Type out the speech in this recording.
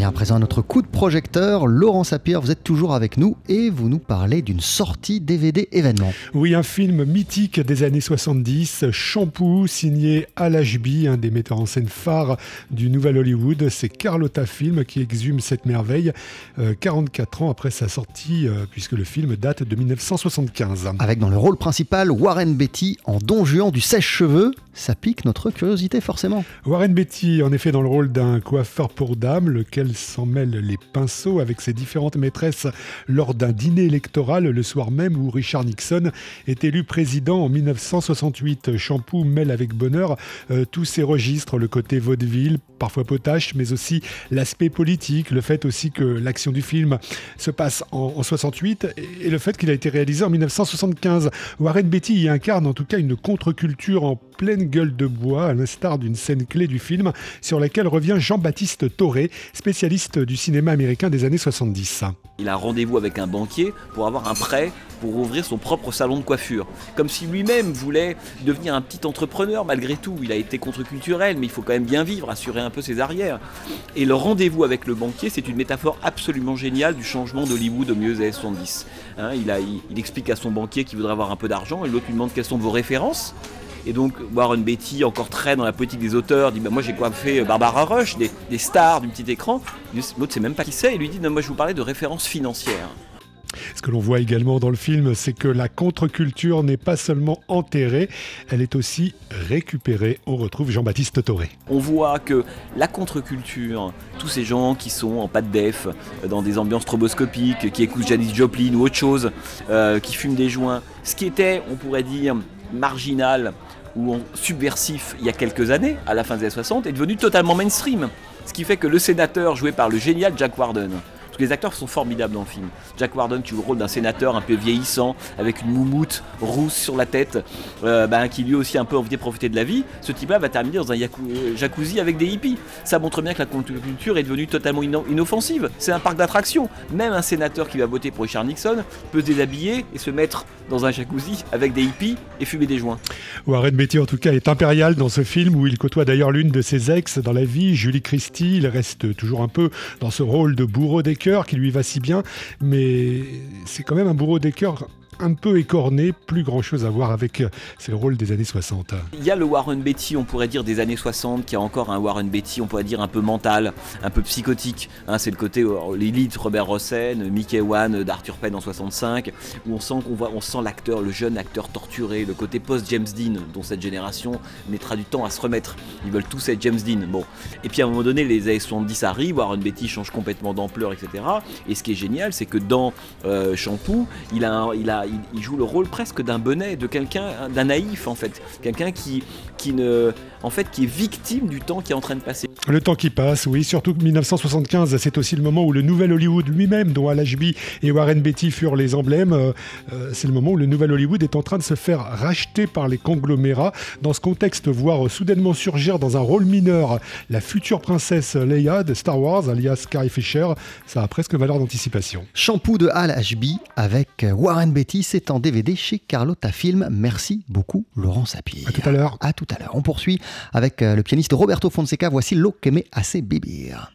revient à présent à notre coup de projecteur. Laurent Sapir, vous êtes toujours avec nous et vous nous parlez d'une sortie DVD événement. Oui, un film mythique des années 70, Shampoo, signé Al Ashby, un des metteurs en scène phares du Nouvel Hollywood. C'est Carlotta Film qui exhume cette merveille 44 euh, ans après sa sortie, euh, puisque le film date de 1975. Avec dans le rôle principal Warren Beatty en don Juan du sèche-cheveux. Ça pique notre curiosité forcément. Warren Beatty, en effet, dans le rôle d'un coiffeur pour dames, lequel s'en mêle les pinceaux avec ses différentes maîtresses lors d'un dîner électoral le soir même où Richard Nixon est élu président en 1968. Shampoo mêle avec bonheur euh, tous ces registres, le côté vaudeville, parfois potache, mais aussi l'aspect politique, le fait aussi que l'action du film se passe en, 68 et le fait qu'il a été réalisé en 1975. Warren Beatty y incarne en tout cas une contre-culture en pleine gueule de bois, à l'instar d'une scène clé du film sur laquelle revient Jean-Baptiste Toré, spécialiste du cinéma américain des années 70. Il a rendez-vous avec un banquier pour avoir un prêt pour ouvrir son propre salon de coiffure. Comme si lui-même voulait devenir un petit entrepreneur malgré tout. Il a été contre-culturel, mais il faut quand même bien vivre, assurer un peu ses arrières. Et le rendez-vous avec le banquier, c'est une métaphore absolument géniale du changement d'Hollywood au milieu des années 70. Hein, il, il explique à son banquier qu'il voudrait avoir un peu d'argent, et l'autre lui demande quelles sont vos références. Et donc Warren Beatty, encore très dans la politique des auteurs, dit bah, Moi j'ai coiffé Barbara Rush, des, stars du petit écran. L'autre sait même pas qui c'est, et lui dit Non, moi je vous parlais de références financières. Ce que l'on voit également dans le film, c'est que la contre-culture n'est pas seulement enterrée, elle est aussi récupérée. On retrouve Jean-Baptiste Toré. On voit que la contre-culture, tous ces gens qui sont en pas de def, dans des ambiances stroboscopiques, qui écoutent Janis Joplin ou autre chose, euh, qui fument des joints, ce qui était, on pourrait dire, marginal ou subversif il y a quelques années, à la fin des années 60, est devenu totalement mainstream. Ce qui fait que le sénateur joué par le génial Jack Warden, les acteurs sont formidables dans le film. Jack Warden joue le rôle d'un sénateur un peu vieillissant, avec une moumoute rousse sur la tête, euh, ben, qui lui aussi un peu envie de profiter de la vie. Ce type-là va terminer dans un euh, jacuzzi avec des hippies. Ça montre bien que la culture est devenue totalement inoffensive. C'est un parc d'attractions. Même un sénateur qui va voter pour Richard Nixon peut se déshabiller et se mettre dans un jacuzzi avec des hippies et fumer des joints. Warren Beatty en tout cas est impérial dans ce film où il côtoie d'ailleurs l'une de ses ex dans la vie, Julie Christie. Il reste toujours un peu dans ce rôle de bourreau des qui lui va si bien, mais c'est quand même un bourreau des cœurs un peu écorné, plus grand chose à voir avec euh, le rôle des années 60. Il y a le Warren Beatty, on pourrait dire des années 60, qui a encore un Warren Beatty, on pourrait dire un peu mental, un peu psychotique. Hein, c'est le côté euh, l'élite Robert Rossen, Mickey Wan d'Arthur Penn en 65, où on sent qu'on voit, on sent l'acteur, le jeune acteur torturé, le côté post James Dean, dont cette génération mettra du temps à se remettre. Ils veulent tous être James Dean. Bon, et puis à un moment donné, les années 70 arrivent, Warren Beatty change complètement d'ampleur, etc. Et ce qui est génial, c'est que dans euh, Shampoo, il a, il a, il, joue le rôle presque d'un bonnet, de quelqu'un, d'un naïf en fait, quelqu'un qui, qui ne, en fait, qui est victime du temps qui est en train de passer. Le temps qui passe, oui, surtout que 1975, c'est aussi le moment où le nouvel Hollywood lui-même, dont Al Ashby et Warren Beatty furent les emblèmes, euh, euh, c'est le moment où le nouvel Hollywood est en train de se faire racheter par les conglomérats. Dans ce contexte, voir soudainement surgir dans un rôle mineur la future princesse Leia de Star Wars, alias Carrie Fisher, ça a presque valeur d'anticipation. Shampoo de Al Ashby avec Warren Beatty, c'est en DVD chez Carlotta Film. Merci beaucoup, Laurent Sapir. À tout à l'heure. À tout à l'heure. On poursuit avec euh, le pianiste Roberto Fonseca. Voici Lo que me hace vivir.